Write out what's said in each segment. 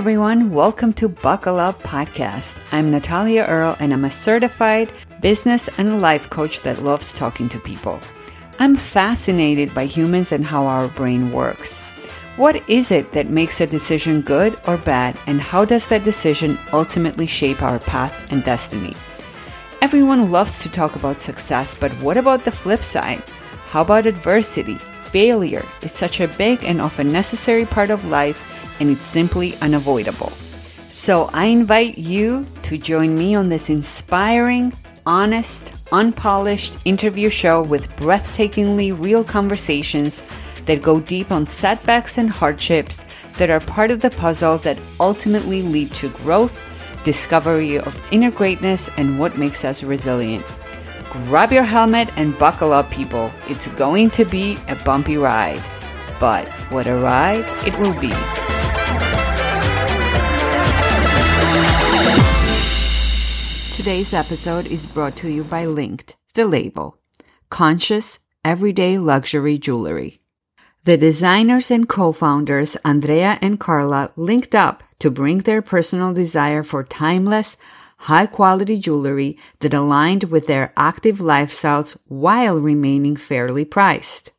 everyone, welcome to Buckle Up Podcast. I'm Natalia Earle and I'm a certified business and life coach that loves talking to people. I'm fascinated by humans and how our brain works. What is it that makes a decision good or bad, and how does that decision ultimately shape our path and destiny? Everyone loves to talk about success, but what about the flip side? How about adversity? Failure is such a big and often necessary part of life and it's simply unavoidable. So I invite you to join me on this inspiring, honest, unpolished interview show with breathtakingly real conversations that go deep on setbacks and hardships that are part of the puzzle that ultimately lead to growth, discovery of inner greatness, and what makes us resilient. Grab your helmet and buckle up, people. It's going to be a bumpy ride. But what a ride it will be! Today's episode is brought to you by Linked, the label. Conscious, everyday luxury jewelry. The designers and co-founders, Andrea and Carla, linked up to bring their personal desire for timeless, high quality jewelry that aligned with their active lifestyles while remaining fairly priced.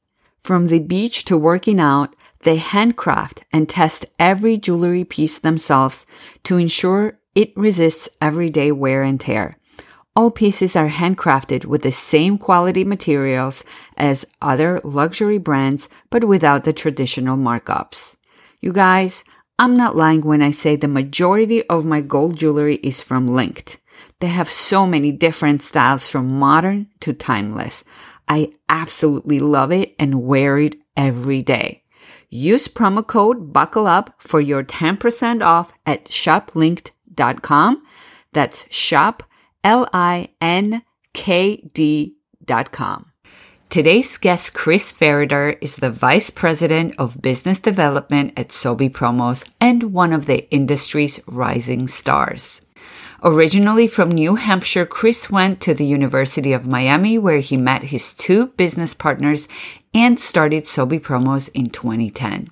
From the beach to working out, they handcraft and test every jewelry piece themselves to ensure it resists everyday wear and tear. All pieces are handcrafted with the same quality materials as other luxury brands, but without the traditional markups. You guys, I'm not lying when I say the majority of my gold jewelry is from Linked. They have so many different styles from modern to timeless. I absolutely love it and wear it every day. Use promo code BUCKLE UP for your 10% off at shoplinkd.com linkd.com. That's shop, L-I-N-K-D dot com. Today's guest, Chris Ferriter, is the Vice President of Business Development at SoBe Promos and one of the industry's rising stars. Originally from New Hampshire, Chris went to the University of Miami where he met his two business partners and started SoBe Promos in 2010.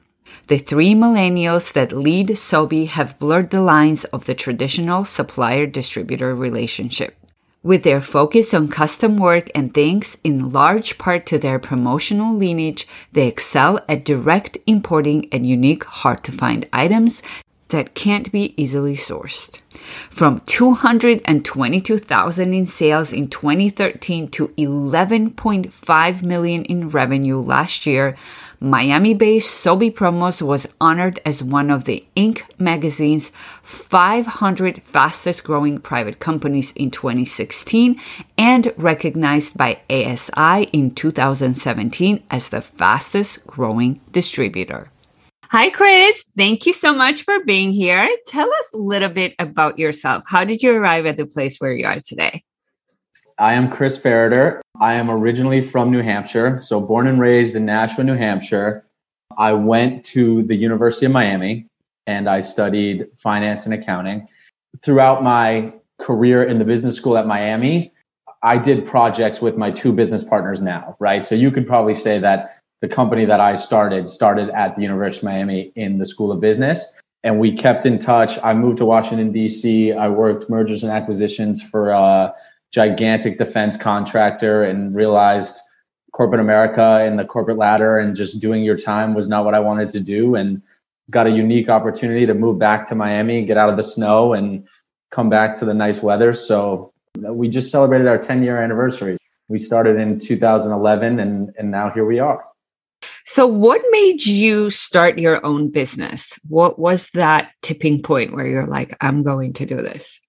The three millennials that lead SoBe have blurred the lines of the traditional supplier distributor relationship. With their focus on custom work and thanks in large part to their promotional lineage, they excel at direct importing and unique, hard to find items that can't be easily sourced. From 222,000 in sales in 2013 to 11.5 million in revenue last year, Miami based SoBe Promos was honored as one of the Inc. magazine's 500 fastest growing private companies in 2016 and recognized by ASI in 2017 as the fastest growing distributor. Hi, Chris. Thank you so much for being here. Tell us a little bit about yourself. How did you arrive at the place where you are today? I am Chris Ferriter. I am originally from New Hampshire, so born and raised in Nashua, New Hampshire. I went to the University of Miami and I studied finance and accounting. Throughout my career in the business school at Miami, I did projects with my two business partners now, right? So you could probably say that the company that I started started at the University of Miami in the School of Business. And we kept in touch. I moved to Washington, D.C. I worked mergers and acquisitions for uh, gigantic defense contractor and realized corporate America and the corporate ladder and just doing your time was not what I wanted to do. And got a unique opportunity to move back to Miami, get out of the snow, and come back to the nice weather. So we just celebrated our 10 year anniversary. We started in 2011 and, and now here we are. So, what made you start your own business? What was that tipping point where you're like, I'm going to do this?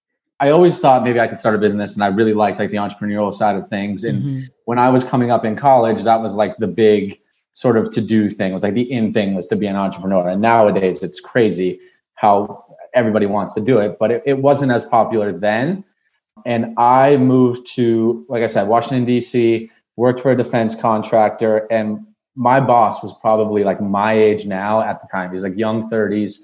I always thought maybe I could start a business and I really liked like the entrepreneurial side of things. And mm-hmm. when I was coming up in college, that was like the big sort of to do thing. It was like the in thing was to be an entrepreneur. And nowadays it's crazy how everybody wants to do it, but it, it wasn't as popular then. And I moved to, like I said, Washington, DC, worked for a defense contractor. And my boss was probably like my age now at the time. He's like young 30s.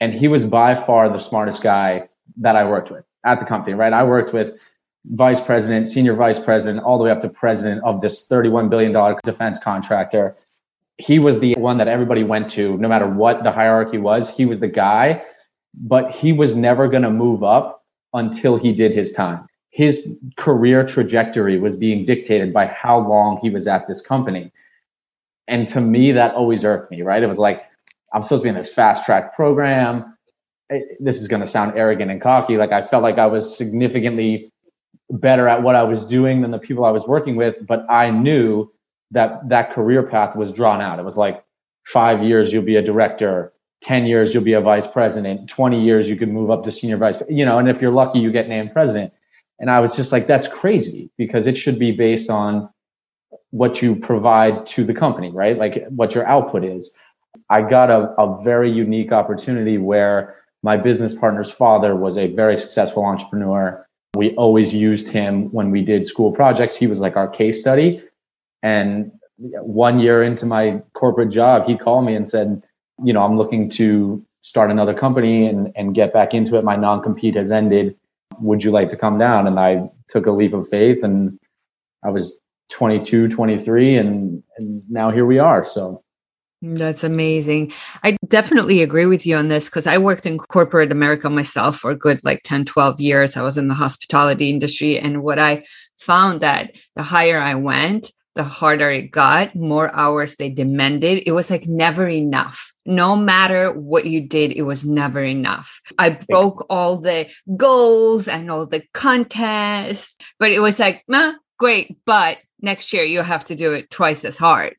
And he was by far the smartest guy that I worked with at the company, right? I worked with vice president, senior vice president, all the way up to president of this $31 billion defense contractor. He was the one that everybody went to, no matter what the hierarchy was. He was the guy but he was never going to move up until he did his time. His career trajectory was being dictated by how long he was at this company. And to me, that always irked me, right? It was like, I'm supposed to be in this fast track program. This is going to sound arrogant and cocky. Like I felt like I was significantly better at what I was doing than the people I was working with, but I knew that that career path was drawn out. It was like five years, you'll be a director, 10 years, you'll be a vice president, 20 years, you could move up to senior vice, you know, and if you're lucky, you get named president. And I was just like, that's crazy because it should be based on what you provide to the company, right? Like what your output is. I got a, a very unique opportunity where my business partner's father was a very successful entrepreneur. We always used him when we did school projects. He was like our case study. And one year into my corporate job, he called me and said, you know, I'm looking to start another company and, and get back into it. My non compete has ended. Would you like to come down? And I took a leap of faith and I was 22, 23, and, and now here we are. So that's amazing. I definitely agree with you on this because I worked in corporate America myself for a good like 10, 12 years. I was in the hospitality industry. And what I found that the higher I went, the harder it got, more hours they demanded. It was like never enough. No matter what you did, it was never enough. I broke all the goals and all the contests, but it was like, nah, great. But next year you have to do it twice as hard.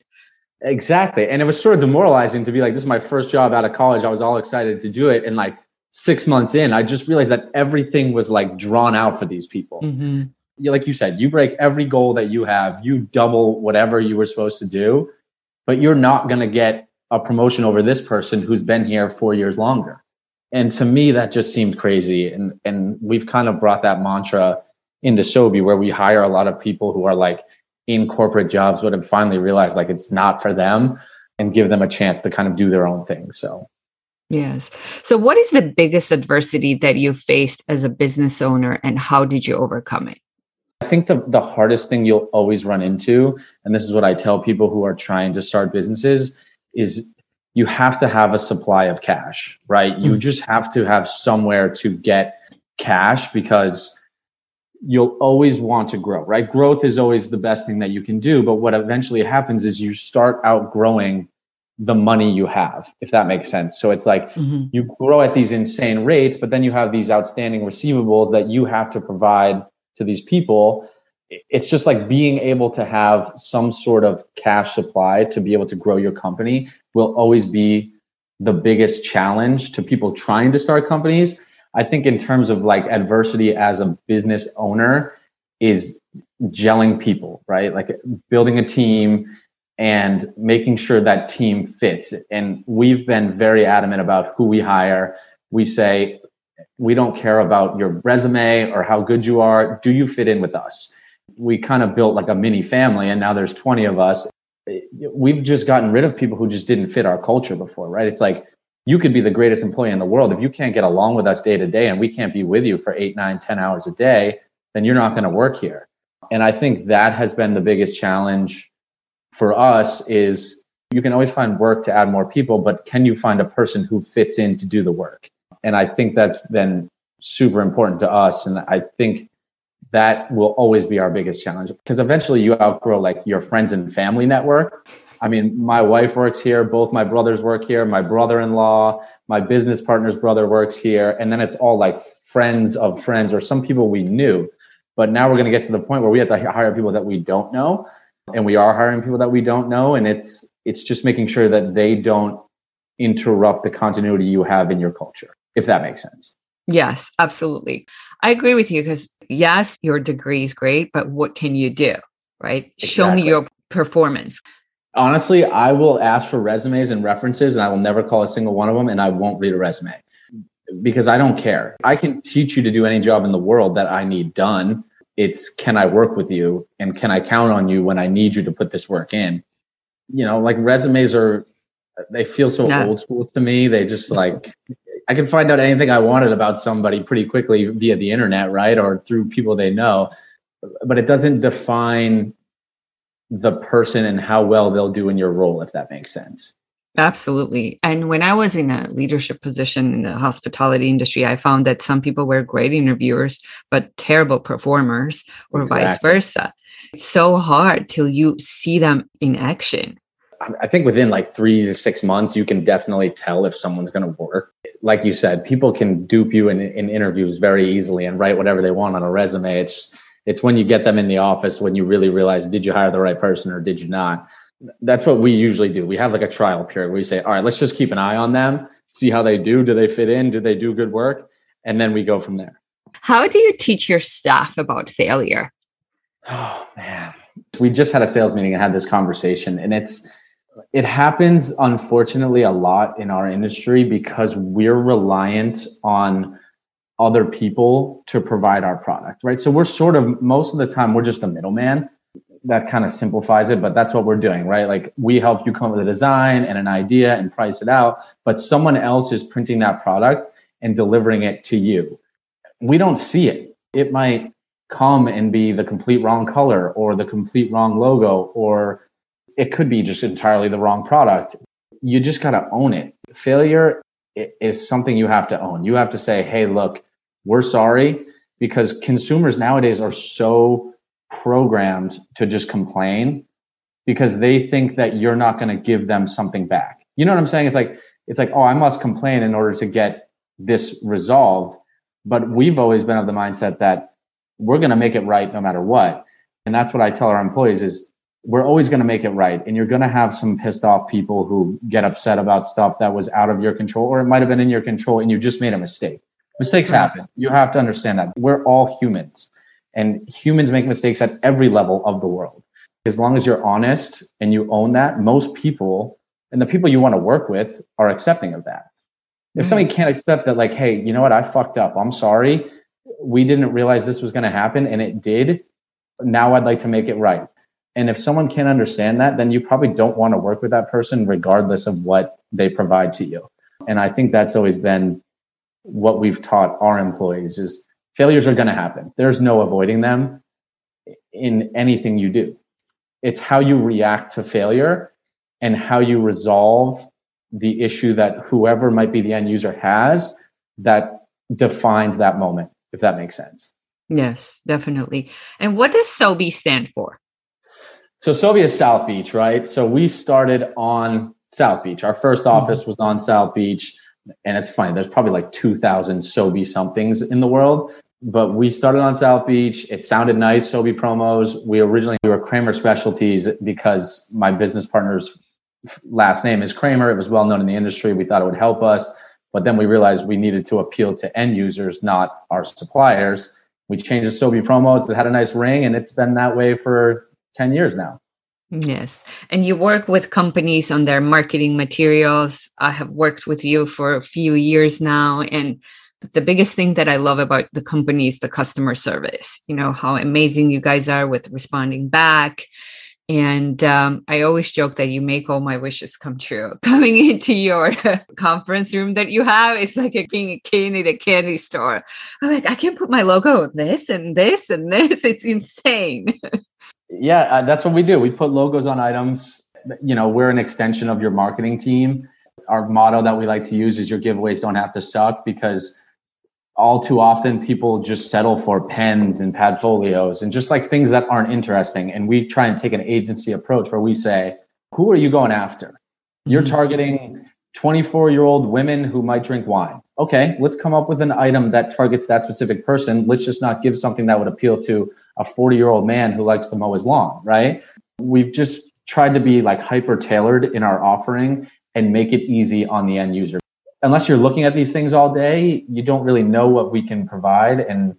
Exactly. And it was sort of demoralizing to be like, this is my first job out of college. I was all excited to do it. And like six months in, I just realized that everything was like drawn out for these people. Mm-hmm. Like you said, you break every goal that you have, you double whatever you were supposed to do, but you're not going to get a promotion over this person who's been here four years longer. And to me, that just seemed crazy. And, and we've kind of brought that mantra into SoBe where we hire a lot of people who are like, in corporate jobs would have finally realized like it's not for them and give them a chance to kind of do their own thing. So Yes. So, what is the biggest adversity that you faced as a business owner, and how did you overcome it? I think the, the hardest thing you'll always run into, and this is what I tell people who are trying to start businesses, is you have to have a supply of cash, right? Mm-hmm. You mm. just have to have somewhere to get cash because you'll always want to grow, right? Growth is always the best thing that you can do. But what eventually happens is you start outgrowing the money you have, if that makes sense. So it's like mm-hmm. you grow at these insane rates, but then you have these outstanding receivables that you have to provide to these people. It's just like being able to have some sort of cash supply to be able to grow your company will always be the biggest challenge to people trying to start companies I think in terms of like adversity as a business owner is gelling people, right? Like building a team and making sure that team fits. And we've been very adamant about who we hire. We say, we don't care about your resume or how good you are. Do you fit in with us? We kind of built like a mini family and now there's 20 of us. We've just gotten rid of people who just didn't fit our culture before, right? It's like you could be the greatest employee in the world. If you can't get along with us day to day and we can't be with you for eight, nine, ten hours a day, then you're not going to work here. And I think that has been the biggest challenge for us is you can always find work to add more people, but can you find a person who fits in to do the work? And I think that's been super important to us. And I think that will always be our biggest challenge because eventually you outgrow like your friends and family network I mean, my wife works here, both my brothers work here, my brother in law, my business partner's brother works here. And then it's all like friends of friends or some people we knew. But now we're going to get to the point where we have to hire people that we don't know. And we are hiring people that we don't know. And it's, it's just making sure that they don't interrupt the continuity you have in your culture, if that makes sense. Yes, absolutely. I agree with you because yes, your degree is great, but what can you do? Right? Exactly. Show me your performance honestly, I will ask for resumes and references, and I will never call a single one of them, and I won't read a resume because I don't care. I can teach you to do any job in the world that I need done. It's can I work with you and can I count on you when I need you to put this work in? You know, like resumes are, they feel so old school to me. They just like, I can find out anything I wanted about somebody pretty quickly via the internet, right? Or through people they know. But it doesn't define the person and how well they'll do in your role, if that makes sense. Absolutely. And when I was in a leadership position in the hospitality industry, I found that some people were great interviewers, but terrible performers, or exactly. vice versa. It's so hard till you see them in action. I think within like three to six months, you can definitely tell if someone's going to work. Like you said, people can dupe you in, in interviews very easily and write whatever they want on a resume. It's it's when you get them in the office when you really realize did you hire the right person or did you not. That's what we usually do. We have like a trial period where we say, all right, let's just keep an eye on them, see how they do. Do they fit in? Do they do good work? And then we go from there. How do you teach your staff about failure? Oh man, we just had a sales meeting and had this conversation, and it's it happens unfortunately a lot in our industry because we're reliant on other people to provide our product, right? So we're sort of most of the time we're just a middleman. That kind of simplifies it, but that's what we're doing, right? Like we help you come up with a design and an idea and price it out, but someone else is printing that product and delivering it to you. We don't see it. It might come and be the complete wrong color or the complete wrong logo, or it could be just entirely the wrong product. You just got to own it. Failure is something you have to own. You have to say, hey, look, we're sorry because consumers nowadays are so programmed to just complain because they think that you're not going to give them something back. You know what I'm saying? It's like it's like, oh, I must complain in order to get this resolved. But we've always been of the mindset that we're going to make it right no matter what. And that's what I tell our employees is we're always going to make it right. And you're going to have some pissed off people who get upset about stuff that was out of your control, or it might have been in your control and you just made a mistake. Mistakes happen. You have to understand that. We're all humans, and humans make mistakes at every level of the world. As long as you're honest and you own that, most people and the people you want to work with are accepting of that. If mm-hmm. somebody can't accept that, like, hey, you know what, I fucked up. I'm sorry. We didn't realize this was going to happen, and it did. Now I'd like to make it right. And if someone can't understand that, then you probably don't want to work with that person, regardless of what they provide to you. And I think that's always been what we've taught our employees is failures are going to happen. There's no avoiding them in anything you do. It's how you react to failure and how you resolve the issue that whoever might be the end user has that defines that moment, if that makes sense. Yes, definitely. And what does SoBe stand for? So SoBe is South Beach, right? So we started on South Beach. Our first mm-hmm. office was on South Beach and it's funny. There's probably like 2,000 SoBe somethings in the world. But we started on South Beach. It sounded nice, SoBe promos. We originally we were Kramer Specialties because my business partner's last name is Kramer. It was well known in the industry. We thought it would help us. But then we realized we needed to appeal to end users, not our suppliers. We changed the SoBe promos that had a nice ring, and it's been that way for 10 years now. Yes. And you work with companies on their marketing materials. I have worked with you for a few years now. And the biggest thing that I love about the company is the customer service. You know, how amazing you guys are with responding back. And um, I always joke that you make all my wishes come true. Coming into your conference room that you have is like being a kid in a candy store. I'm like, I can put my logo on this and this and this. It's insane. Yeah, uh, that's what we do. We put logos on items. You know, we're an extension of your marketing team. Our motto that we like to use is your giveaways don't have to suck because all too often people just settle for pens and padfolios and just like things that aren't interesting. And we try and take an agency approach where we say, who are you going after? You're mm-hmm. targeting 24 year old women who might drink wine. Okay, let's come up with an item that targets that specific person. Let's just not give something that would appeal to a 40 year old man who likes to mow his lawn, right? We've just tried to be like hyper tailored in our offering and make it easy on the end user. Unless you're looking at these things all day, you don't really know what we can provide. And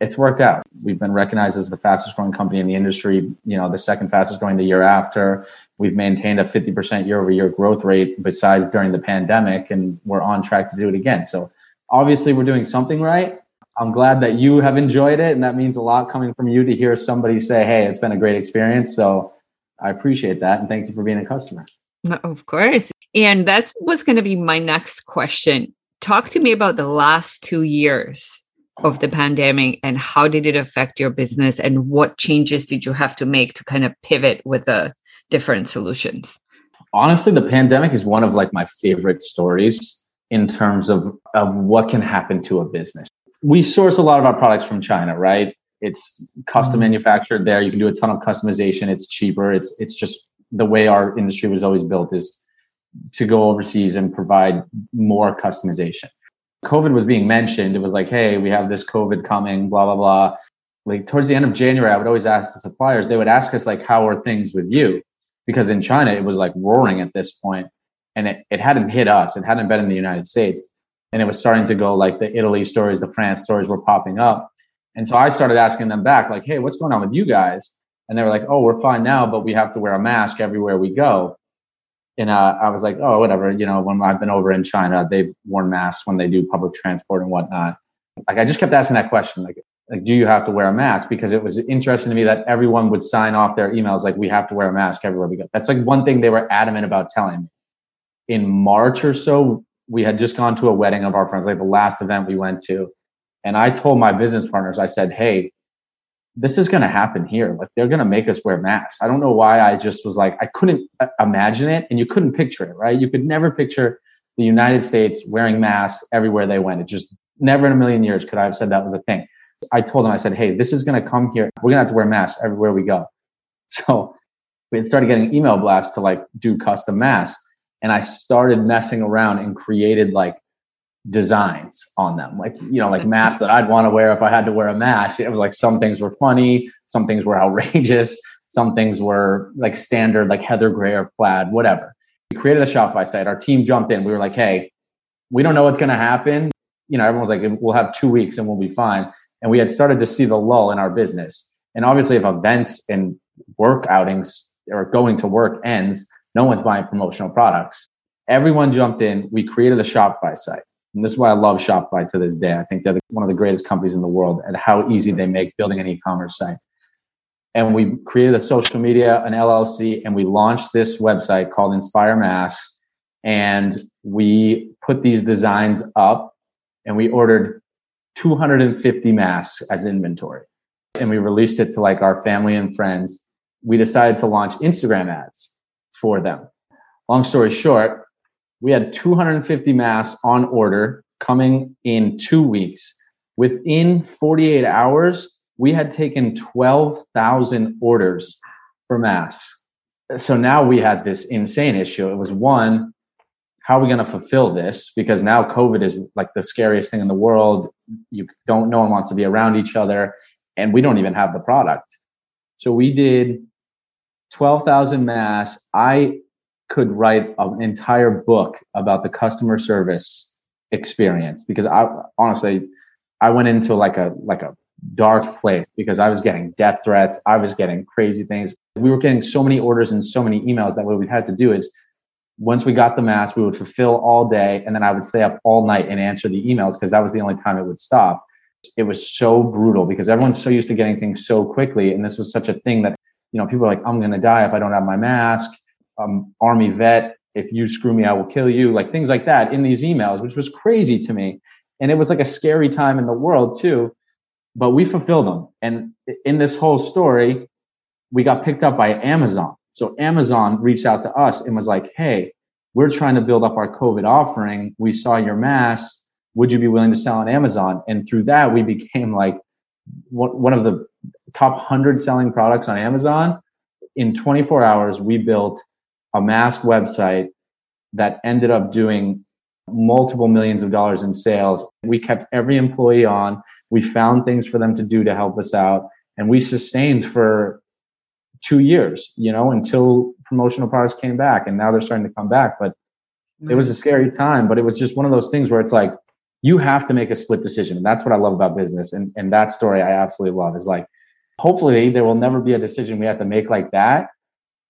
it's worked out. We've been recognized as the fastest growing company in the industry, you know, the second fastest growing the year after. We've maintained a 50% year over year growth rate besides during the pandemic, and we're on track to do it again. So obviously, we're doing something right. I'm glad that you have enjoyed it, and that means a lot coming from you to hear somebody say, "Hey, it's been a great experience." So I appreciate that, and thank you for being a customer. Of course, and that was going to be my next question. Talk to me about the last two years of the pandemic and how did it affect your business, and what changes did you have to make to kind of pivot with the different solutions? honestly, the pandemic is one of like my favorite stories in terms of, of what can happen to a business. We source a lot of our products from China, right? It's custom mm-hmm. manufactured there. You can do a ton of customization. It's cheaper. It's it's just the way our industry was always built is to go overseas and provide more customization. COVID was being mentioned. It was like, hey, we have this COVID coming, blah, blah, blah. Like towards the end of January, I would always ask the suppliers, they would ask us, like, how are things with you? Because in China, it was like roaring at this point and it, it hadn't hit us. It hadn't been in the United States. And it was starting to go like the Italy stories, the France stories were popping up. And so I started asking them back, like, hey, what's going on with you guys? And they were like, oh, we're fine now, but we have to wear a mask everywhere we go and uh, I was like, oh, whatever. You know, when I've been over in China, they've worn masks when they do public transport and whatnot. Like, I just kept asking that question, like, like, do you have to wear a mask? Because it was interesting to me that everyone would sign off their emails like, we have to wear a mask everywhere we go. That's like one thing they were adamant about telling me. In March or so, we had just gone to a wedding of our friends, like the last event we went to. And I told my business partners, I said, hey, this is going to happen here. Like they're going to make us wear masks. I don't know why I just was like, I couldn't uh, imagine it and you couldn't picture it, right? You could never picture the United States wearing masks everywhere they went. It just never in a million years could I have said that was a thing. I told them, I said, Hey, this is going to come here. We're going to have to wear masks everywhere we go. So we started getting email blasts to like do custom masks. And I started messing around and created like designs on them like you know like masks that i'd want to wear if i had to wear a mask it was like some things were funny some things were outrageous some things were like standard like heather gray or plaid whatever we created a shopify site our team jumped in we were like hey we don't know what's going to happen you know everyone was like we'll have two weeks and we'll be fine and we had started to see the lull in our business and obviously if events and work outings or going to work ends no one's buying promotional products everyone jumped in we created a shopify site and this is why I love Shopify to this day. I think they're one of the greatest companies in the world at how easy they make building an e-commerce site. And we created a social media, an LLC, and we launched this website called Inspire Masks. And we put these designs up and we ordered 250 masks as inventory. And we released it to like our family and friends. We decided to launch Instagram ads for them. Long story short, we had 250 masks on order coming in two weeks. Within 48 hours, we had taken 12,000 orders for masks. So now we had this insane issue. It was one, how are we going to fulfill this? Because now COVID is like the scariest thing in the world. You don't, no one wants to be around each other, and we don't even have the product. So we did 12,000 mass I could write an entire book about the customer service experience because I honestly I went into like a like a dark place because I was getting death threats, I was getting crazy things. We were getting so many orders and so many emails that what we had to do is once we got the mask, we would fulfill all day and then I would stay up all night and answer the emails because that was the only time it would stop. It was so brutal because everyone's so used to getting things so quickly and this was such a thing that you know people are like I'm going to die if I don't have my mask. Um, army vet if you screw me i will kill you like things like that in these emails which was crazy to me. And it was like a scary time in the world too but we fulfilled them. And in this whole story we got picked up by amazon so amazon reached out to us and was like hey we're trying to build up our covid offering we saw your mask would you be willing to sell on amazon and through that we became like one of the top 100 selling products on amazon in 24 hours we built a mask website that ended up doing multiple millions of dollars in sales. We kept every employee on. We found things for them to do to help us out. And we sustained for two years, you know, until promotional products came back. And now they're starting to come back. But it was a scary time, but it was just one of those things where it's like, you have to make a split decision. And that's what I love about business. And, and that story I absolutely love is like, hopefully there will never be a decision we have to make like that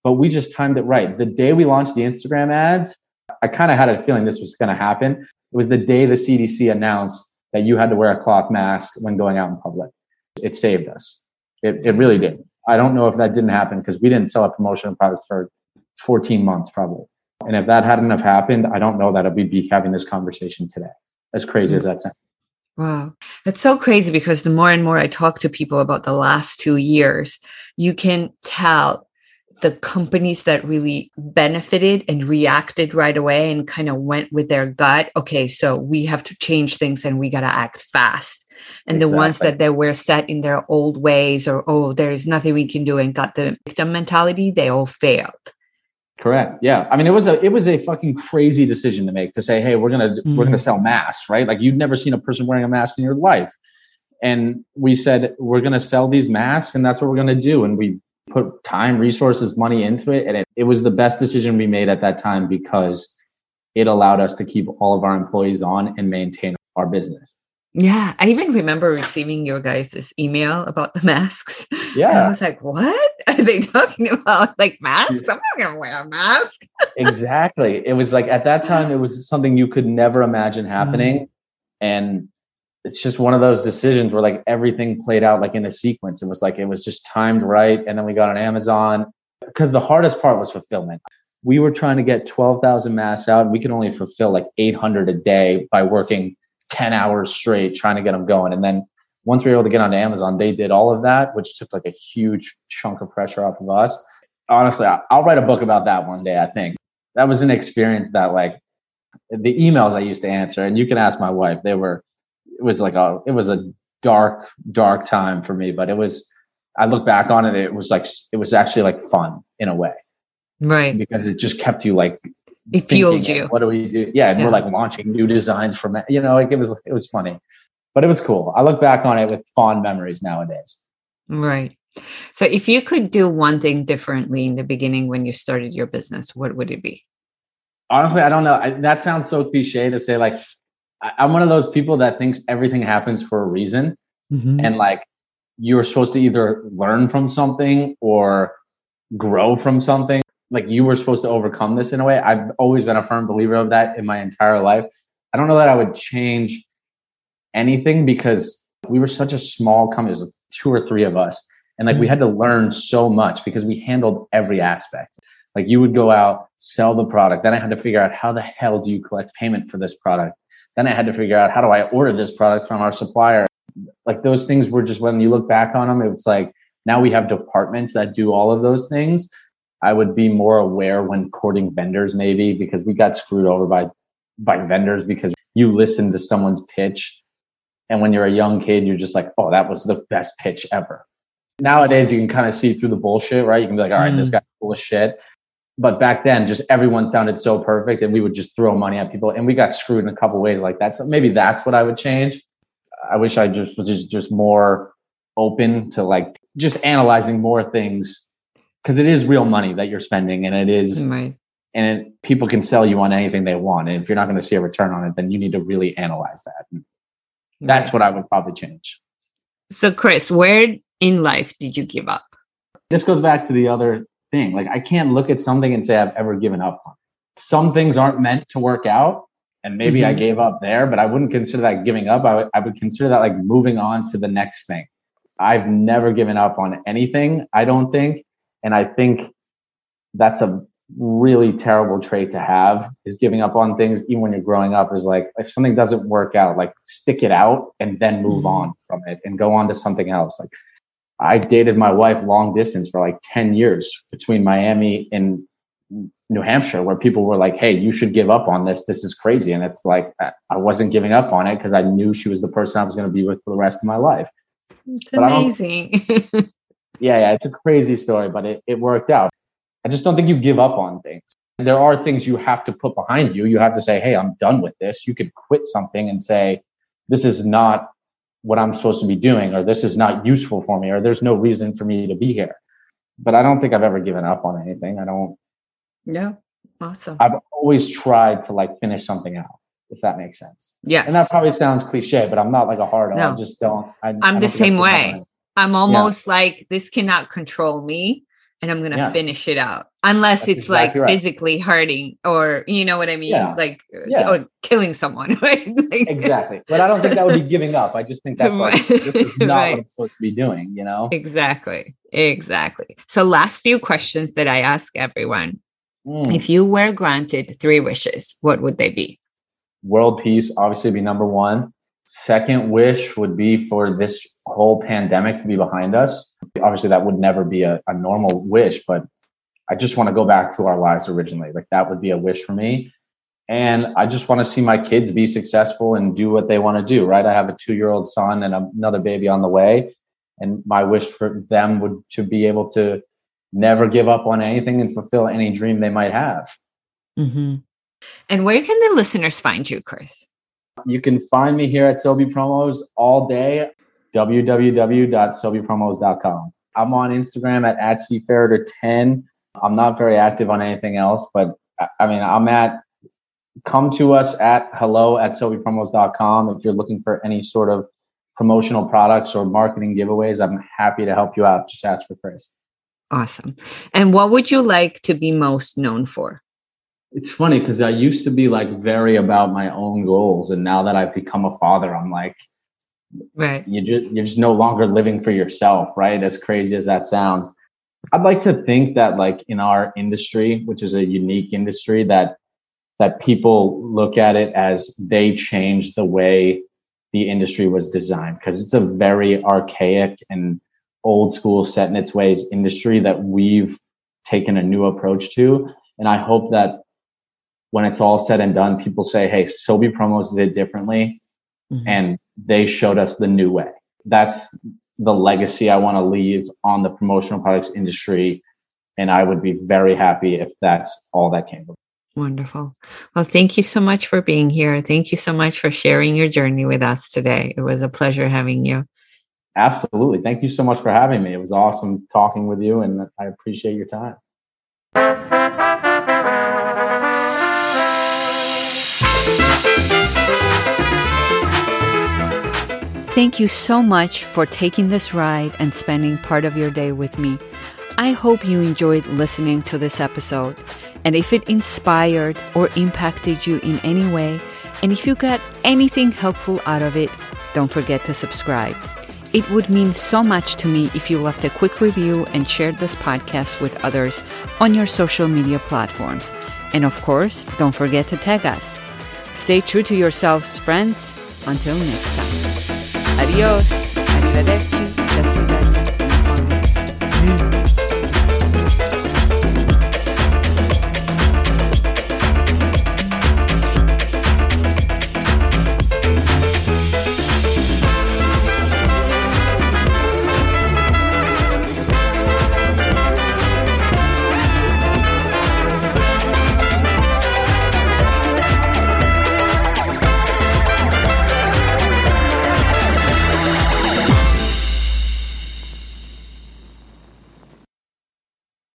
but we just timed it right. The day we launched the Instagram ads, I kind of had a feeling this was going to happen. It was the day the CDC announced that you had to wear a cloth mask when going out in public. It saved us. It, it really did. I don't know if that didn't happen because we didn't sell a promotional product for 14 months probably. And if that hadn't have happened, I don't know that we'd be having this conversation today. As crazy as that sounds. Wow. It's so crazy because the more and more I talk to people about the last two years, you can tell the companies that really benefited and reacted right away and kind of went with their gut okay so we have to change things and we got to act fast and exactly. the ones that they were set in their old ways or oh there's nothing we can do and got the victim mentality they all failed correct yeah i mean it was a it was a fucking crazy decision to make to say hey we're gonna mm-hmm. we're gonna mm-hmm. sell masks right like you'd never seen a person wearing a mask in your life and we said we're gonna sell these masks and that's what we're gonna do and we put time, resources, money into it. And it, it was the best decision we made at that time because it allowed us to keep all of our employees on and maintain our business. Yeah, I even remember receiving your guys' email about the masks. Yeah. And I was like, what are they talking about? Like masks? I'm not going to wear a mask. exactly. It was like at that time, it was something you could never imagine happening. Mm. And it's just one of those decisions where like everything played out like in a sequence. It was like it was just timed right. And then we got on Amazon because the hardest part was fulfillment. We were trying to get 12,000 masks out and we could only fulfill like 800 a day by working 10 hours straight trying to get them going. And then once we were able to get onto Amazon, they did all of that, which took like a huge chunk of pressure off of us. Honestly, I'll write a book about that one day, I think. That was an experience that like the emails I used to answer, and you can ask my wife, they were it was like a it was a dark dark time for me but it was i look back on it it was like it was actually like fun in a way. Right. Because it just kept you like it fueled you. what do we do? Yeah and yeah. we're like launching new designs from it you know like it was it was funny. But it was cool. I look back on it with fond memories nowadays. Right. So if you could do one thing differently in the beginning when you started your business what would it be? Honestly i don't know. I, that sounds so cliche to say like I'm one of those people that thinks everything happens for a reason. Mm-hmm. And like you're supposed to either learn from something or grow from something. Like you were supposed to overcome this in a way. I've always been a firm believer of that in my entire life. I don't know that I would change anything because we were such a small company. It was two or three of us. And like we mm-hmm. had to learn so much because we handled every aspect. Like you would go out, sell the product. Then I had to figure out how the hell do you collect payment for this product? Then I had to figure out how do I order this product from our supplier. Like those things were just when you look back on them, it's like now we have departments that do all of those things. I would be more aware when courting vendors, maybe because we got screwed over by by vendors because you listen to someone's pitch, and when you're a young kid, you're just like, oh, that was the best pitch ever. Nowadays, you can kind of see through the bullshit, right? You can be like, all right, mm. this guy's full of shit but back then just everyone sounded so perfect and we would just throw money at people and we got screwed in a couple ways like that. So maybe that's what i would change. I wish i just was just, just more open to like just analyzing more things because it is real money that you're spending and it is right. and it, people can sell you on anything they want. And if you're not going to see a return on it then you need to really analyze that. And that's right. what i would probably change. So chris where in life did you give up? This goes back to the other thing. Like I can't look at something and say I've ever given up on. Some things aren't meant to work out, and maybe mm-hmm. I gave up there, but I wouldn't consider that giving up. I would, I would consider that like moving on to the next thing. I've never given up on anything, I don't think. And I think that's a really terrible trait to have is giving up on things even when you're growing up is like if something doesn't work out like stick it out and then move mm-hmm. on from it and go on to something else like I dated my wife long distance for like 10 years between Miami and New Hampshire, where people were like, Hey, you should give up on this. This is crazy. And it's like, I wasn't giving up on it because I knew she was the person I was going to be with for the rest of my life. It's but amazing. yeah, yeah, it's a crazy story, but it, it worked out. I just don't think you give up on things. There are things you have to put behind you. You have to say, Hey, I'm done with this. You could quit something and say, This is not what I'm supposed to be doing, or this is not useful for me, or there's no reason for me to be here. But I don't think I've ever given up on anything. I don't. Yeah. Awesome. I've always tried to like finish something out, if that makes sense. Yeah. And that probably sounds cliche, but I'm not like a hard no. I just don't. I, am the same way. I'm almost yeah. like this cannot control me and I'm gonna yeah. finish it out. Unless That's it's exactly like right. physically hurting or you know what I mean? Yeah. Like yeah. or killing someone, right? like, exactly. But I don't think that would be giving up. I just think that's like this is not right. what I'm supposed to be doing, you know? Exactly. Exactly. So last few questions that I ask everyone. Mm. If you were granted three wishes, what would they be? World peace, obviously be number one. Second wish would be for this whole pandemic to be behind us. Obviously, that would never be a, a normal wish, but I just want to go back to our lives originally. Like that would be a wish for me. And I just want to see my kids be successful and do what they want to do, right? I have a two year old son and another baby on the way. And my wish for them would to be able to never give up on anything and fulfill any dream they might have. Mm-hmm. And where can the listeners find you, Chris? You can find me here at Sobe Promos all day, www.sobepromos.com. I'm on Instagram at, at cferriter10. I'm not very active on anything else, but I mean, I'm at, come to us at hello at sobepromos.com if you're looking for any sort of promotional products or marketing giveaways. I'm happy to help you out. Just ask for Chris. Awesome. And what would you like to be most known for? It's funny because I used to be like very about my own goals. And now that I've become a father, I'm like, right. You just, you're just no longer living for yourself, right? As crazy as that sounds. I'd like to think that like in our industry, which is a unique industry, that that people look at it as they changed the way the industry was designed because it's a very archaic and old school set in its ways industry that we've taken a new approach to. And I hope that when it's all said and done, people say, Hey, Sobe promos did differently mm-hmm. and they showed us the new way. That's the legacy I want to leave on the promotional products industry. And I would be very happy if that's all that came from. Wonderful. Well, thank you so much for being here. Thank you so much for sharing your journey with us today. It was a pleasure having you. Absolutely. Thank you so much for having me. It was awesome talking with you, and I appreciate your time. Thank you so much for taking this ride and spending part of your day with me. I hope you enjoyed listening to this episode. And if it inspired or impacted you in any way, and if you got anything helpful out of it, don't forget to subscribe. It would mean so much to me if you left a quick review and shared this podcast with others on your social media platforms. And of course, don't forget to tag us. Stay true to yourselves, friends. Until next time. Adiós. Arrivederci.